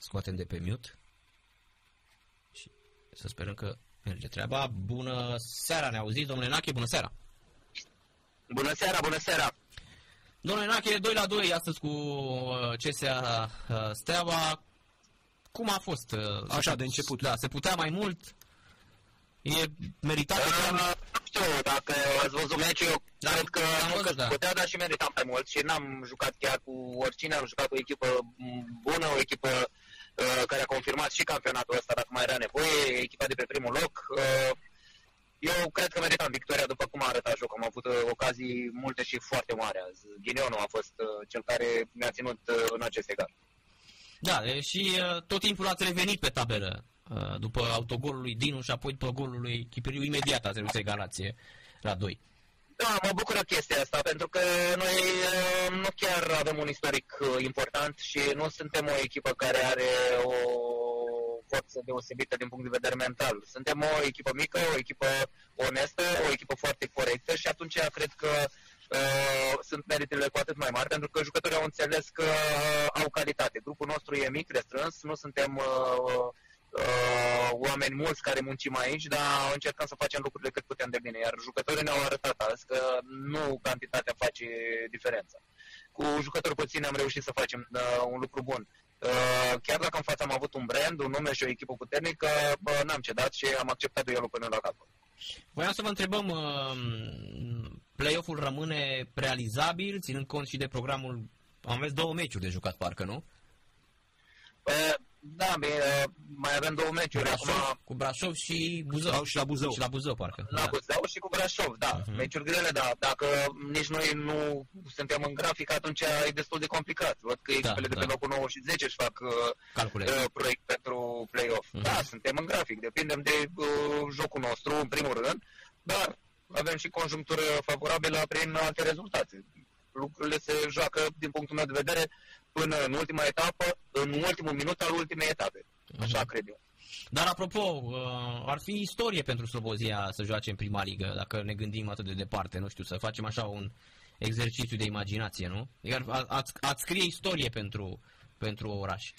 scoatem de pe mute. Și să sperăm că merge treaba. Bună seara, ne auziți, domnule Nache, bună seara! Bună seara, bună seara! Domnule Nache, 2 la 2 astăzi cu uh, CSA uh, Steaua. Cum a fost? Uh, Așa, de început. Da, se putea mai mult? E meritat? Uh, nu știu, dacă ați văzut meciul, eu Da, cred că am nu văzut, că da. putea, dar și meritam mai mult și n-am jucat chiar cu oricine, am jucat cu o echipă bună, o echipă uh, care a confirmat și campionatul ăsta dacă mai era nevoie, echipa de pe primul loc. Uh, eu cred că meritam victoria după cum a arătat jocul. Am avut uh, ocazii multe și foarte mari azi. Ghinionul a fost uh, cel care mi-a ținut uh, în acest egal. Da, e, și uh, tot timpul ați revenit pe tabelă uh, după autogolul lui Dinu și apoi după golul lui Chipiriu. Imediat ați reușit egalație la 2. Da, mă bucură chestia asta, pentru că noi uh, nu chiar avem un istoric uh, important și nu suntem o echipă care are o forță deosebită din punct de vedere mental. Suntem o echipă mică, o echipă onestă, o echipă foarte corectă și atunci cred că uh, sunt meritele cu atât mai mari, pentru că jucătorii au înțeles că uh, au calitate. Grupul nostru e mic, restrâns, nu suntem uh, uh, oameni mulți care muncim aici, dar încercăm să facem lucrurile cât putem de bine. Iar jucătorii ne-au arătat azi că nu cantitatea face diferența. Cu jucători puțini am reușit să facem uh, un lucru bun. Uh, chiar dacă în față am avut un brand, un nume și o echipă puternică, bă, n-am cedat și am acceptat duelul până la capăt. Voiam să vă întrebăm, uh, play-off-ul rămâne realizabil, ținând cont și de programul... Am aveți două meciuri de jucat, parcă, nu? Uh, da, bine, mai avem două meciuri. Brașov, Acum, cu Brașov și Buzău. Sau și la Buzău. Și la Buzău, parcă. La Buzău și cu Brașov, da. Mhm. Meciuri grele, da. Dacă nici noi nu suntem în grafic, atunci e destul de complicat. Văd că echipele de da. pe locul 9 și 10 își fac uh, Calcule. uh, proiect pentru play-off. Mhm. Da, suntem în grafic, depindem de uh, jocul nostru, în primul rând, dar avem și conjunctură favorabilă prin alte rezultate. Lucrurile se joacă, din punctul meu de vedere, până în ultima etapă, în ultimul minut al ultimei etape. Așa Mhm. cred eu. Dar apropo, uh, ar fi istorie pentru Slobozia să joace în prima ligă, dacă ne gândim atât de departe, nu știu, să facem așa un exercițiu de imaginație, nu? Iar a- ați, ați scrie istorie pentru, pentru oraș.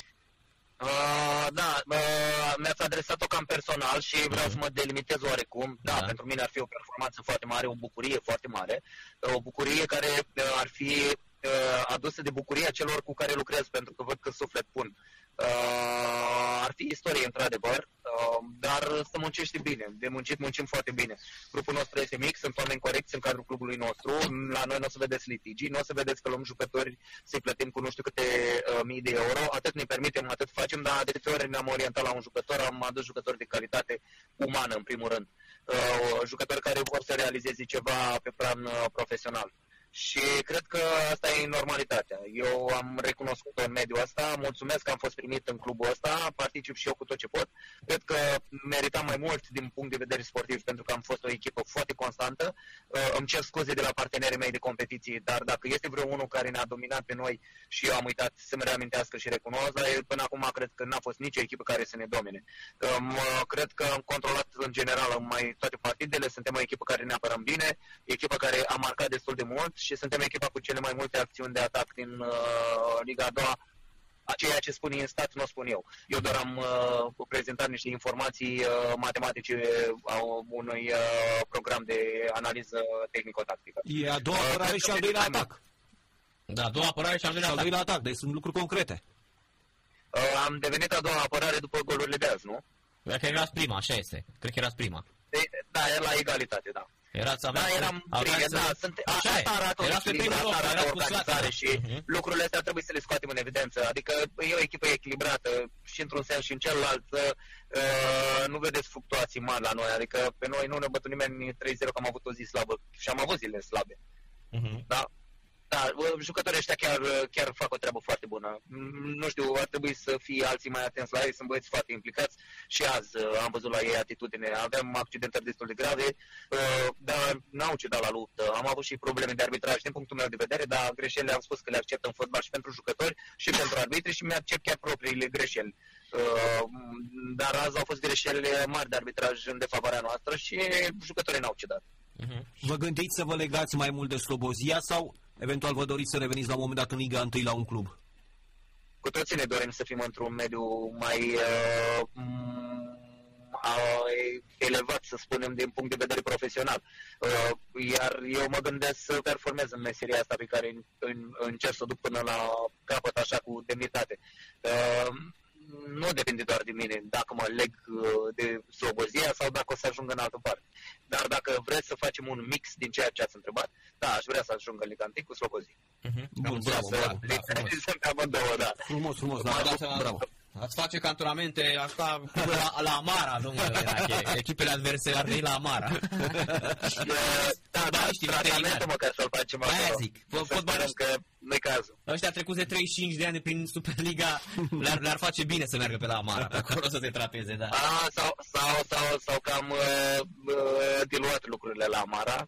Uh, da, uh, mi-ați adresat-o cam personal și vreau să mă delimitez oarecum. Da, Da. pentru mine ar fi o performanță foarte mare, o bucurie foarte mare, uh, o bucurie care uh, ar fi uh, adusă de bucuria celor cu care lucrez, pentru că văd că suflet pun. Uh, ar fi istorie, într-adevăr, uh, dar să muncești bine. De muncit muncim foarte bine. Grupul nostru este mic, sunt oameni corecți în cadrul clubului nostru. La noi nu o să vedeți litigii, nu o să vedeți că luăm jucători să-i plătim cu nu știu câte uh, mii de euro. Atât ne permitem, atât facem, dar de câte ori ne-am orientat la un jucător, am adus jucători de calitate umană, în primul rând. Uh, jucători care vor să realizeze ceva pe plan uh, profesional. Și cred că asta e normalitatea. Eu am recunoscut-o în mediul ăsta, mulțumesc că am fost primit în clubul ăsta, particip și eu cu tot ce pot. Cred că meritam mai mult din punct de vedere sportiv, pentru că am fost o echipă foarte constantă. Uh, Îmi cer scuze de la partenerii mei de competiții, dar dacă este vreo unul care ne-a dominat pe noi și eu am uitat să-mi reamintească și recunosc, dar el până acum cred că n-a fost nicio echipă care să ne domine. Um, uh, Cred că am controlat în general mai toate partidele, suntem o echipă care ne apărăm bine, echipă care a marcat destul de mult și suntem echipa cu cele mai multe acțiuni de atac din uh, Liga a doua. A Ceea ce spun ei în stat, nu o spun eu. Eu doar am uh, prezentat niște informații uh, matematice a unui uh, program de analiză tehnico-tactică. E a doua Uh, apărare cred și că al doilea meritam. atac. Da, a doua apărare și al Și doilea al atac. doilea atac, deci sunt lucruri concrete. Uh, am devenit a doua apărare după golurile de azi, nu? Cred că erați prima, așa este. Cred că erați prima. De, da, e la egalitate, da. Erați, Da, aveați, eram aveați, prime, da, sunt, Așa așa, e. asta arată o Erați pe echilibru, primul asta loc, arată erați o cu organizare Slatina. și Mhm. lucrurile astea trebuie să le scoatem în evidență. Adică e o echipă echilibrată și într-un sens și în celălalt. Uh, nu vedeți fluctuații mari la noi, adică pe noi nu ne bătu nimeni 3-0 că am avut o zi slabă și am avut zile slabe. Mhm. Da. Da, jucătorii ăștia chiar, chiar fac o treabă foarte bună. Mm, Nu știu, ar trebui să fie alții mai atenți la ei, sunt băieți foarte implicați și azi uh, am văzut la ei atitudine. Avem accidentări destul de grave, uh, dar n-au cedat la luptă. Am avut și probleme de arbitraj din punctul meu de vedere, dar greșelile am spus că le accept în fotbal și pentru jucători și pentru arbitri și mi-accept chiar propriile greșeli. Uh, Dar azi au fost greșeli mari de arbitraj în defavoarea noastră și jucătorii n-au cedat. Mhm. Vă gândiți să vă legați mai mult de Slobozia sau eventual vă doriți să reveniți la un moment dat în Liga 1 la un club? cu toții ne dorim să fim într-un mediu mai uh, elevat, să spunem, din punct de vedere profesional. Uh, iar eu mă gândesc să performez în meseria asta pe care încerc să o duc până la capăt așa cu demnitate. Uh, nu depinde doar de mine dacă mă leg uh, de slobozia sau dacă o să ajung în altă parte. Dar dacă vreți să facem un mix din ceea ce ați întrebat, da, aș vrea să ajung în Liga 1 cu slobozia. Uh-huh. Bun, bravo, bravo, bravo, bravo, da. Frumos, frumos, da, da, bravo. Ați face cantonamente asta la, la Amara, domnule Echipele adverse ar veni la Amara. da, da, știi, tratamentul măcar să-l facem acolo. zic. Fotbalul că nu cazul. Ăștia trecut de 35 de ani prin Superliga, le-ar, le-ar face bine să meargă pe la Amara, pe acolo să te trateze, da. A, sau, sau, sau, sau cam uh, uh, diluat lucrurile la Amara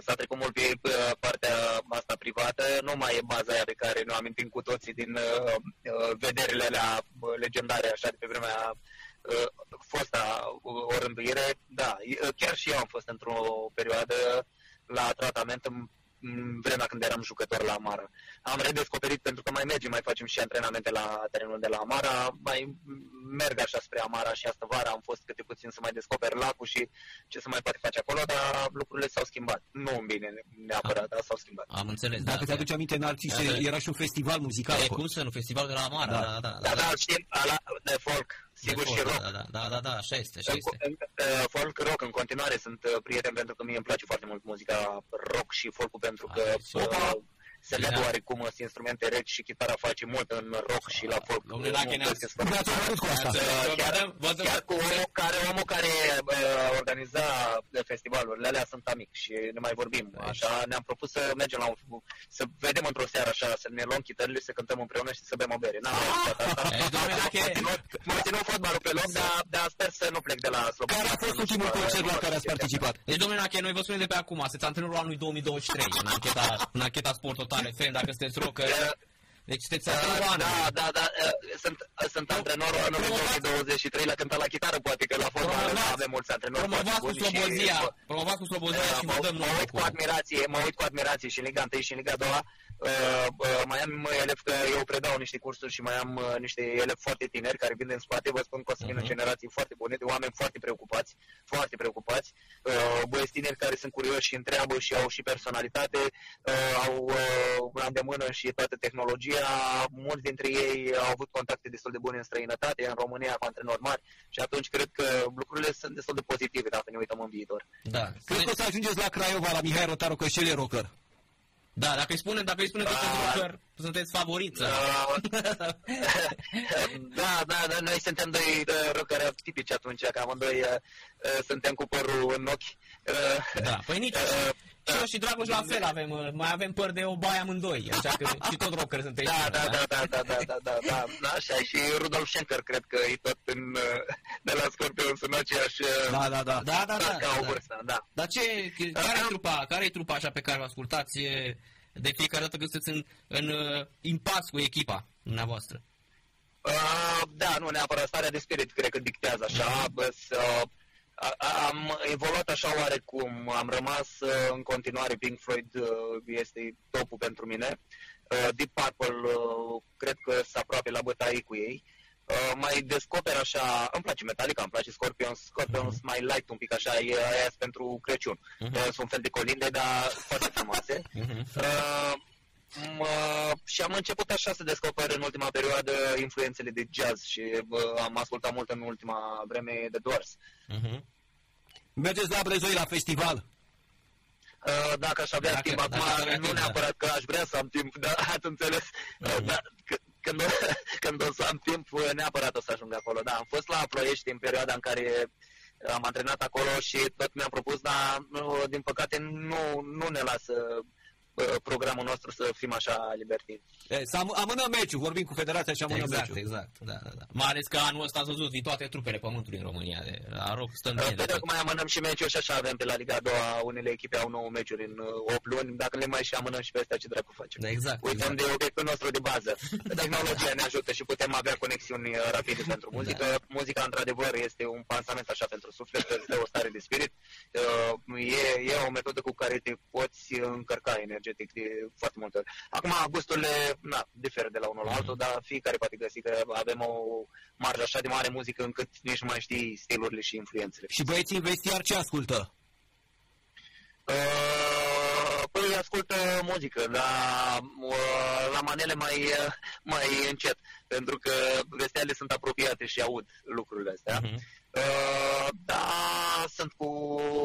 s-a trecut mult pe partea asta privată, nu mai e baza aia pe care ne amintim cu toții din uh, uh vederile alea uh, legendare, așa, de pe vremea uh, fosta uh, orânduire. Da, chiar și eu am fost într-o perioadă la tratament în vremea când eram jucător la Amara. Am redescoperit pentru că mai mergem, mai facem și antrenamente la terenul de la Amara, mai merg așa spre Amara și asta vara am fost câte puțin să mai descoper lacul și ce să mai poate face acolo, dar lucrurile s-au schimbat. Nu în bine neapărat, dar s-au schimbat. Am înțeles. Dacă da, ți-aduce aminte, Narcise, da, era și un festival muzical. E, cum să nu, festival de la Amara, da, da, da. Da, da, da, da știm, ala, de folk, sigur și rock. Da, da, da, da, da, așa este, așa este. Folk rock în continuare sunt uh, prieten pentru că mie îmi place foarte mult muzica rock și folkul pentru că se leagă oarecum sunt instrumente reci și chitara face mult în rock și la folk. Domnule Lache, ne-ați cu asta. Chiar cu omul care, omul care organiza festivalurile alea sunt amic și ne mai vorbim. Așa ne-am propus să mergem la un, să vedem într-o seară așa, să ne luăm chitările, să cântăm împreună și să bem o bere. N-am Mă ținut fotbalul pe loc, dar sper să nu plec de la Slobodan. Care a fost ultimul concert la care ați participat? Deci, domnule Lache, noi vă spunem de pe acum, sunteți antrenorul anului 2023 în ancheta, în ancheta Sport Total FM, dacă sunteți rocker. Deci sunteți uh, Da, da, da, uh, sunt, uh, sunt antrenorul anului 2023 la cântat la chitară, poate că la fotbal nu avem mulți antrenori. Promovați cu Slobozia, promovați cu Slobozia și vă dăm Mă uit cu admirație, mă uit cu admirație și în Liga 1 și în Liga 2 Uh, uh, mai am elevi că eu predau niște cursuri și mai am uh, niște elevi foarte tineri care vin în spate. Vă spun că o să vină uh-huh. generații foarte bune, de oameni foarte preocupați, foarte preocupați. Uh, băieți tineri care sunt curioși și întreabă și au și personalitate, uh, au uh, la îndemână și toată tehnologia. Mulți dintre ei au avut contacte destul de bune în străinătate, în România, cu antrenori mari și atunci cred că lucrurile sunt destul de pozitive dacă ne uităm în viitor. Da. Cred că o să ajungeți la Craiova, la Mihai Rotaru, că și el e rocker. Da, dacă îi spune, dacă îi spune că uh, rocker, sunteți favoriță. Uh, da, da, da, noi suntem doi uh, rockeri tipici atunci, că amândoi uh, uh, suntem cu părul în ochi. Uh, da, păi nici uh, și eu și Dragoș la fel avem, uh, mai avem păr de o baie amândoi, așa că și tot rocker sunteți. Da, da, da, da, da, da, da, da, da, da, așa, și Rudolf Schenker, cred că e tot în, de la Scorpion, sunt aceeași, da, da, da, da, da, da, ca o vârstă, da. Dar ce, care e trupa, care e trupa așa pe care o ascultați de fiecare dată când sunteți în, în uh, impas cu echipa dumneavoastră? Uh, da, nu neapărat starea de spirit, cred că dictează așa, mm-hmm. băs, uh, am evoluat așa oarecum, am rămas uh, în continuare, Pink Floyd uh, este topul pentru mine, uh, Deep Purple cred că sunt aproape la bătaie cu ei, mai descoper așa, îmi place Metallica, îmi place Scorpions, Scorpions uh-huh. mai light un pic așa, e aia pentru Crăciun. Uh-huh. Sunt un fel de colinde, dar foarte frumoase. Uh-huh. Uh, mă, și am început așa să descoper în ultima perioadă influențele de jazz și uh, am ascultat mult în ultima vreme de Doors. Uh-huh. Mergeți la Brezoi la festival? Uh, dacă aș avea dacă, timp acum, nu da. neapărat că aș vrea să am timp, dar ați înțeles. Uh-huh. Uh, da, când, când o să am timp, neapărat o să ajung acolo. Da, am fost la Ploiești în perioada în care am antrenat acolo și tot mi-am propus, dar din păcate nu, nu ne lasă programul nostru să fim așa libertini. Să am, amânăm meciul, vorbim cu Federația și amânăm exact, meciul. Exact, da, da, da. Mai ales că anul ăsta ați văzut, vin toate trupele pământului în România. De, la rog, stăm bine. Pe acum mai amânăm și meciul și așa avem pe la Liga a doua, unele echipe au 9 meciuri în 8 uh, luni, dacă le mai și amânăm și pe astea, ce dracu facem? Da, exact. Uităm exact. de obiectul nostru de bază. Tehnologia ne ajută și putem avea conexiuni uh, rapide pentru muzică. Da. Muzica, într-adevăr, este un pansament așa pentru suflet, este o stare de spirit. Uh, e, e o metodă cu care te poți încărca energetic de foarte multe ori. Acum, gusturile, na, diferă de la unul la altul, dar fiecare poate găsi că avem o marjă așa de mare muzică încât nici nu mai știi stilurile și influențele. Și băieții în vestiar ce ascultă? Uh, Păi ascultă muzică, dar uh, la manele mai, uh, mai încet, pentru că vestiale sunt apropiate și aud lucrurile astea. Mhm. Uh, da, sunt cu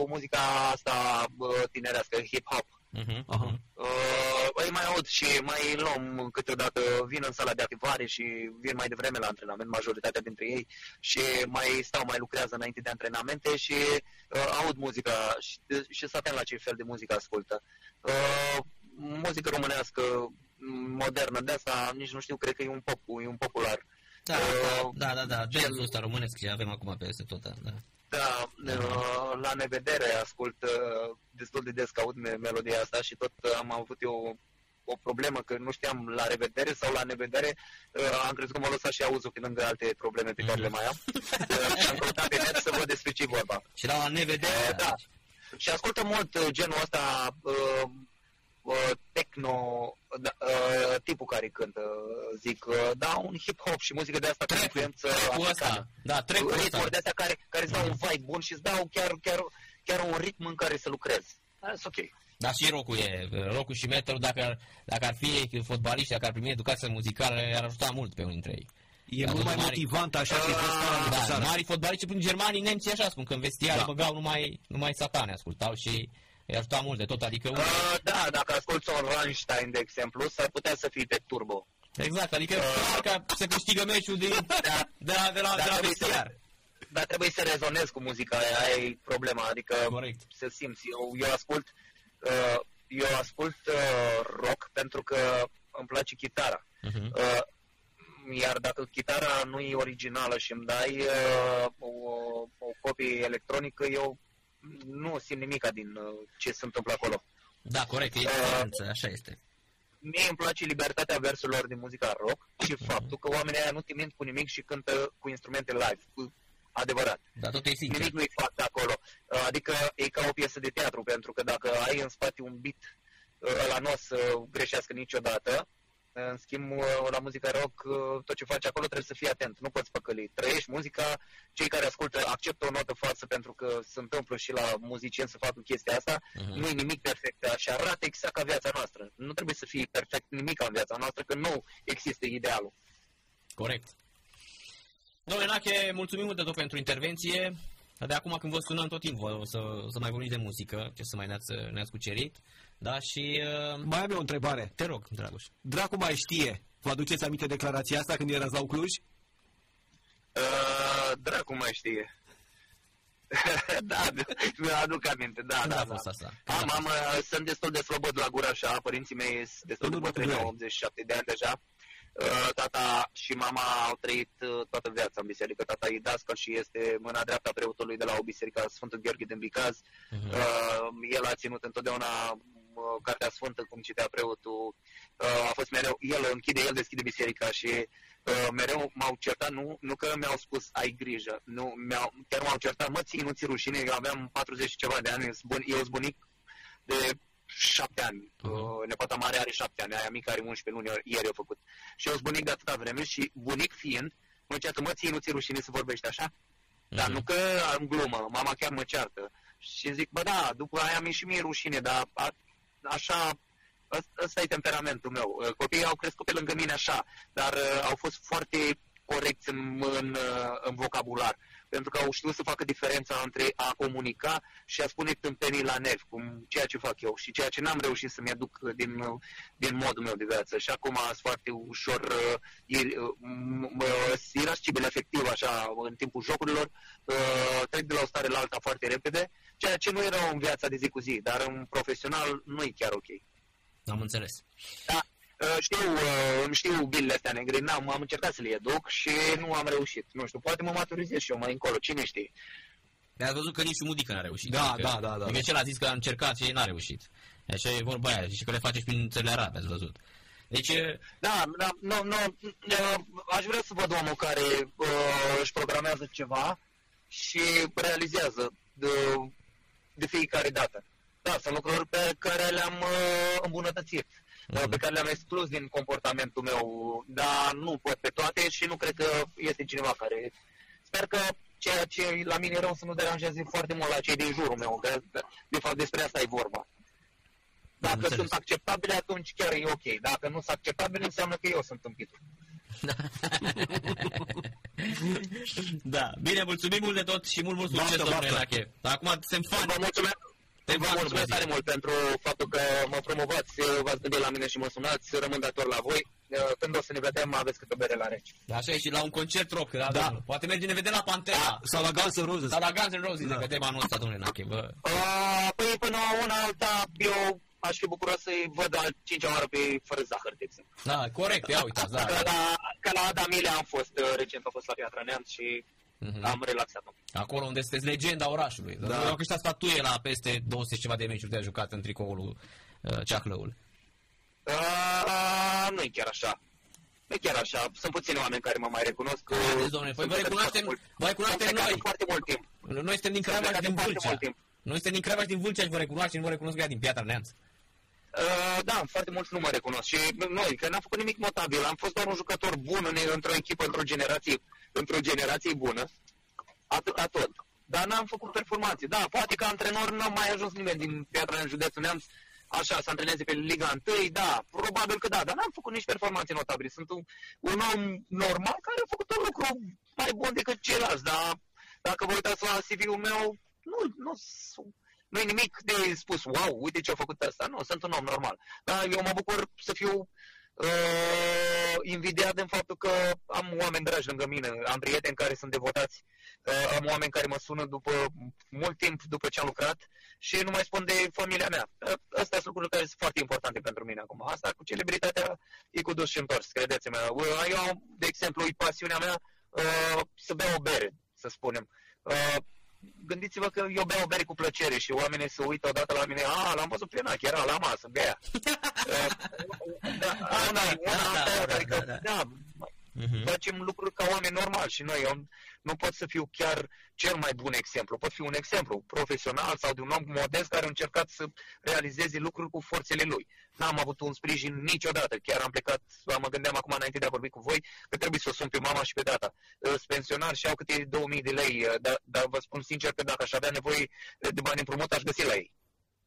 muzica asta uh, tinerească, hip-hop. Mhm. Aha. Uh, îi mai aud și mai luăm câteodată, vin în sala de activare și vin mai devreme la antrenament, majoritatea dintre ei, și mai stau, mai lucrează înainte de antrenamente și uh, aud muzica și, și sunt atent la ce fel de muzică ascultă. Uh, muzică românească modernă, de asta nici nu știu, cred că e un, pop, e un popular. Da, Uh, da, da, da, jazzul ăsta românesc ce avem acum peste tot, da. da. Da, uh, la nevedere ascult uh, destul de des că aud me- melodia asta și tot uh, am avut eu o problemă că nu știam la revedere sau la nevedere, uh, am crezut că mă lăsa și auzul pe lângă alte probleme pe care le mai am uh, și am căutat pe net să văd despre ce e vorba. Și la nevedere, Uh, da. Și ascultă mult uh, genul ăsta uh, uh, techno, da, uh, tipul care cântă, uh, zic, uh, da, un hip-hop și muzică de asta cu influență Track-ul africană ăsta, da, track-ul ăsta. ritmuri de astea care, care îți dau un vibe bun și îți dau chiar, chiar, chiar un ritm în care să lucrezi. That's ok. Dar și rock e, rock și metal, dacă ar, dacă ar fi fotbaliști, dacă ar primi educație muzicală, ar ajuta mult pe unii dintre ei. E Da, mult mai mari- motivant așa că uh, Da, da, mari fotbaliști, prin germanii, nemții așa spun, că în vestiare Da. băgau numai, numai satane, ascultau și îi ajuta mult de tot, adică... Uh, da, dacă asculti un Rammstein, de exemplu, s-ar putea să fii pe turbo. Exact, adică clar că se câștigă meciul de, Da. de, la, de la, de la trebuie vestiar. să, dar trebuie să rezonezi cu muzica aia, aia e problema, adică Corect. să simți. Eu, eu ascult, uh, eu ascult uh, rock pentru că îmi place chitara. Mhm. Uh, iar dacă chitara nu e originală și îmi dai uh, o, o copie electronică, eu nu simt nimica din uh, ce se întâmplă acolo. Da, corect, e Uh, diferență, așa este. Mie îmi place libertatea versurilor din muzica rock și faptul că oamenii aia nu te mint cu nimic și cântă cu instrumente live, cu adevărat. Dar tot e sincer. Nimic nu-i fac de acolo. Uh, Adică e ca o piesă de teatru, pentru că dacă ai în spate un beat, uh, ăla nu o să greșească niciodată. În schimb, uh, la muzica rock, uh, tot ce faci acolo trebuie să fii atent, nu poți păcăli. Trăiești muzica, cei care ascultă acceptă o notă falsă pentru că se întâmplă și la muzicieni să facă chestia asta. Mhm. Nu e nimic perfect și arată exact ca viața noastră. Nu trebuie să fie perfect nimic în viața noastră, că nu există idealul. Corect. Domnule Nache, mulțumim mult de tot pentru intervenție. De acum când vă sunăm tot timpul o să, o să mai vorbim de muzică, ce să mai ne-ați, ne-ați cucerit. Da, și uh, Mai am eu o întrebare. te rog, Dragoș. Dracu mai știe. Vă aduceți aminte declarația asta când erați la Cluj? Uh, dracu mai știe. da, mi aduc aminte, da, Când da, a da. fost asta? Am, am, uh, sunt destul de slobod la gură așa, părinții mei sunt destul În de urmă cu bătrâni, doi au ani. 87 de ani deja. Uh, Tata și mama au trăit uh, toată viața în biserică. Tata e dascăl și este mâna dreaptă a preotului de la o biserică Sfântul Gheorghe din Bicaz. Mhm. Uh, el a ținut întotdeauna uh, Cartea Sfântă, cum citea preotul. Uh, a fost mereu, el închide, el deschide biserica și uh, mereu m-au certat, nu, nu că mi-au spus ai grijă, nu, mi-au, chiar m-au certat, mă ții, nu ți rușine, eu aveam 40 și ceva de ani, eu sunt bun- eu sunt bunic de șapte ani. Mhm. Uh, nepoata mare are șapte ani, aia mică are 11 luni, ieri- ieri au făcut. Și eu sunt bunic de atâta vreme și bunic fiind, mă ceartă, mă ții, nu ți rușine să vorbești așa? Dar Mhm. nu că am glumă, mama chiar mă ceartă. Și zic, bă da, după aia mi și mie rușine, dar a, așa, ăs- ăsta e temperamentul meu. Uh, Copiii au crescut pe lângă mine așa, dar uh, au fost foarte corecți în, în, uh, în vocabular. Pentru că au știut să facă diferența între a comunica și a spune tâmpenii la nervi, cum ceea ce fac eu și ceea ce n-am reușit să-mi aduc din, uh, din modul meu de viață. Și acum sunt foarte ușor uh, ir- uh, m- m- irascibil efectiv așa în timpul jocurilor, uh, trec de la o stare la alta foarte repede, ceea ce nu era în viața de zi cu zi, dar în profesional nu e chiar ok. Am înțeles. Da, uh, știu, uh, îmi știu bilele astea negre, n-am, am încercat să le educ și nu am reușit. Nu știu, poate mă maturizez și eu mai încolo, cine știe. Ați văzut că nici Mudică n-a reușit. Da, adică, da, da, da. Adică cel a zis că a încercat și n-a reușit. Așa e vorba aia, și că le face și prin țările arabe, ați văzut. Deci, e, Da, da, nu, nu, uh, aș vrea să văd omul care uh, își programează ceva și realizează. De, de fiecare dată. Da, sunt lucruri pe care le-am uh, îmbunătățit, mm-hmm. pe care le-am exclus din comportamentul meu, dar nu pot pe toate și nu cred că este cineva care... Sper că ceea ce la mine e rău să nu deranjeze foarte mult la cei din jurul meu, că de fapt despre asta e vorba. Dacă sunt acceptabile, atunci chiar e ok. Dacă nu sunt acceptabile, înseamnă că eu sunt împitul. da, bine, mulțumim mult de tot și mult, mult succes, domnule Nache. Acum suntem fani. Vă mulțumesc. Te vă mulțumesc tare mult pentru faptul că mă promovați, v-ați gândit la mine și mă sunați, rămân dator la voi. Când o să ne vedem, aveți câte o bere la reci. Așa e și la un concert rock, da, da. Domnul. Poate merge ne vedem la Pantera. Da. Sau la Guns N' Roses. Sau la Guns N' Roses, da. ne vedem anul ăsta, domnule Nache. Bă. Uh, păi până una alta, eu aș fi bucuros să-i văd al cincea oară pe fără zahăr, de exemplu. Da, corect, ia uitați, da. Că la, că la Adamile am fost, uh, recent am fost la Piatra Neamț și mm-hmm. am relaxat -o. Acolo unde sunteți legenda orașului. Da. Eu câștigat statuie la peste 200 ceva de meciuri de a jucat în tricoul uh, Ceahlăul. Uh, nu e chiar așa. Nu e chiar așa. Sunt puțini oameni care mă mai recunosc. Haideți, domnule, păi vă recunoaștem, vă recunoaștem noi. foarte mult timp. Noi suntem din Craiova și din Vâlcea. Noi suntem din Craiova și din Vâlcea și vă recunoaștem, nu vă recunosc ea din Piatra Neamț. Uh, da, foarte mulți nu mă recunosc și noi, că n-am făcut nimic notabil, am fost doar un jucător bun în, într-o echipă, într-o generație, într-o generație bună, at- atot. Dar n-am făcut performanțe. Da, poate că antrenor n-am mai ajuns nimeni din Piatra în județul Neamț, așa, să antreneze pe Liga 1, da, probabil că da, dar n-am făcut nici performanțe notabile. Sunt un, un om normal care a făcut un lucru mai bun decât ceilalți, dar dacă vă uitați la CV-ul meu, nu, nu nu e nimic de spus, wow, uite ce a făcut asta. Nu, sunt un om normal. Dar eu mă bucur să fiu uh, invidiat în faptul că am oameni dragi lângă mine, am prieteni care sunt devotați, uh, am oameni care mă sună după mult timp după ce am lucrat și nu mai spun de familia mea. Uh, astea sunt lucruri care sunt foarte importante pentru mine acum. Asta cu celebritatea e cu dus și întors, credeți-mă. Uh, eu, de exemplu, e pasiunea mea uh, să beau o bere, să spunem. Uh, gândiți-vă că eu beau bere cu plăcere și oamenii se uită odată la mine, a, l-am văzut pe Nac, era la masă, bea. da, una, una, adică, da, da, Uh-huh. Facem lucruri ca oameni normali și noi. Eu nu pot să fiu chiar cel mai bun exemplu. Pot fi un exemplu profesional sau de un om modest care a încercat să realizeze lucruri cu forțele lui. N-am avut un sprijin niciodată. Chiar am plecat, mă gândeam acum înainte de a vorbi cu voi, că trebuie să o sun pe mama și pe data. Sunt pensionar și au câte 2000 de lei, dar, dar vă spun sincer că dacă aș avea nevoie de bani împrumut, aș găsi la ei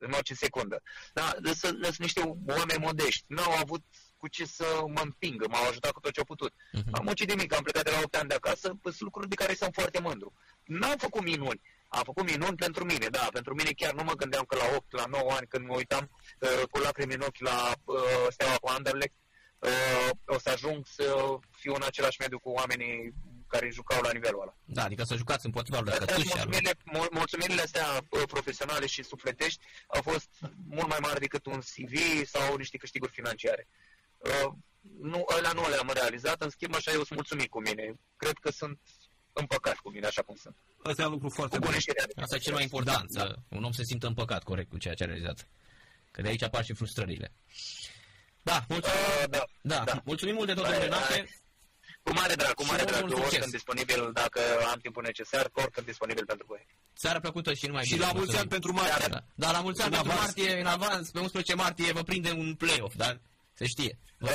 în orice secundă. Da, sunt niște oameni modești. N-au avut cu ce să mă împingă, m-au ajutat cu tot ce au putut. Uh-huh. Am muncit de mic, am plecat de la 8 ani de acasă, sunt lucruri de care sunt foarte mândru. N-am făcut minuni, am făcut minuni pentru mine, da, pentru mine chiar nu mă gândeam că la 8, la 9 ani, când mă uitam uh, cu lacrimi în ochi la uh, Steaua cu Anderlecht, uh, o să ajung să fiu în același mediu cu oamenii care jucau la nivelul ăla. Da, adică să jucați împotriva lui Cătuș. Mulțumirile, mulțumirile astea uh, profesionale și sufletești au fost mult mai mari decât un CV sau niște câștiguri financiare. Uh, nu, ăla nu le-am realizat, în schimb așa eu sunt mulțumit cu mine. Cred că sunt împăcat cu mine așa cum sunt. Asta e un lucru foarte bun. Asta e cel mai important, da, da. un om se simtă împăcat corect cu ceea ce a realizat. Că de aici apar și frustrările. Da, mulțumim, uh, da, da. da. mulțumim mult de tot, domnule Nafe. Cu mare drag, cu mare drag, oricând disponibil, dacă am timpul necesar, oricând disponibil pentru voi. Seara plăcută și numai Și la mulți ani pentru martie. Da, da, la mulți ani pentru martie, în avans, pe 11 martie vă prinde un play-off, dar se știe. Uh,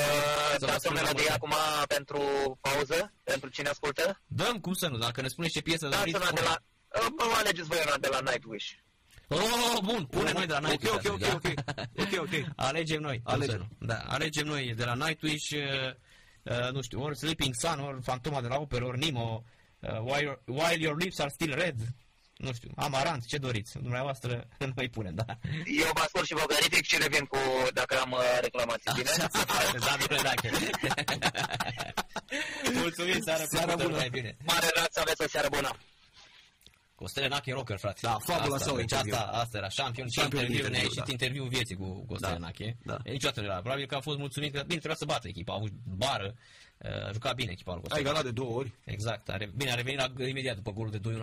dați o melodie acum pentru pauză, pentru cine ascultă? Dăm, cum să nu, dacă ne spuneți ce piesă da, doriți. de la, uh, mă alegeți voi una de la Nightwish. Oh, bun, pune noi de la Nightwish. Ok, ok, ok, ok, ok. Alegem noi. Alegem. Da, alegem noi de la Nightwish, uh, uh, nu știu, ori Sleeping Sun, ori Fantoma de la Operă, ori Nemo, uh, while, while Your Lips Are Still Red, nu știu, amarant, ce doriți? Dumneavoastră noi punem, da. Eu vă ascult și vă verific și revin cu, dacă am uh, reclamații, bine? da, bine, dacă. Mulțumim, seara, seara bună. Mai bine. Mare rață, aveți o seară bună. Costele Nache Rocker, frate. Da, fabula sau deci asta, asta era șampion, și interviu, ne-a ieșit da. interviul vieții cu Costele da, Nache. Da. Niciodată nu era. Probabil că a fost mulțumit că, bine, trebuia să bată echipa, a avut bară, a jucat bine echipa lui Costele. A egalat de două ori. Exact. A, bine, a revenit la, imediat după golul de 2-1 al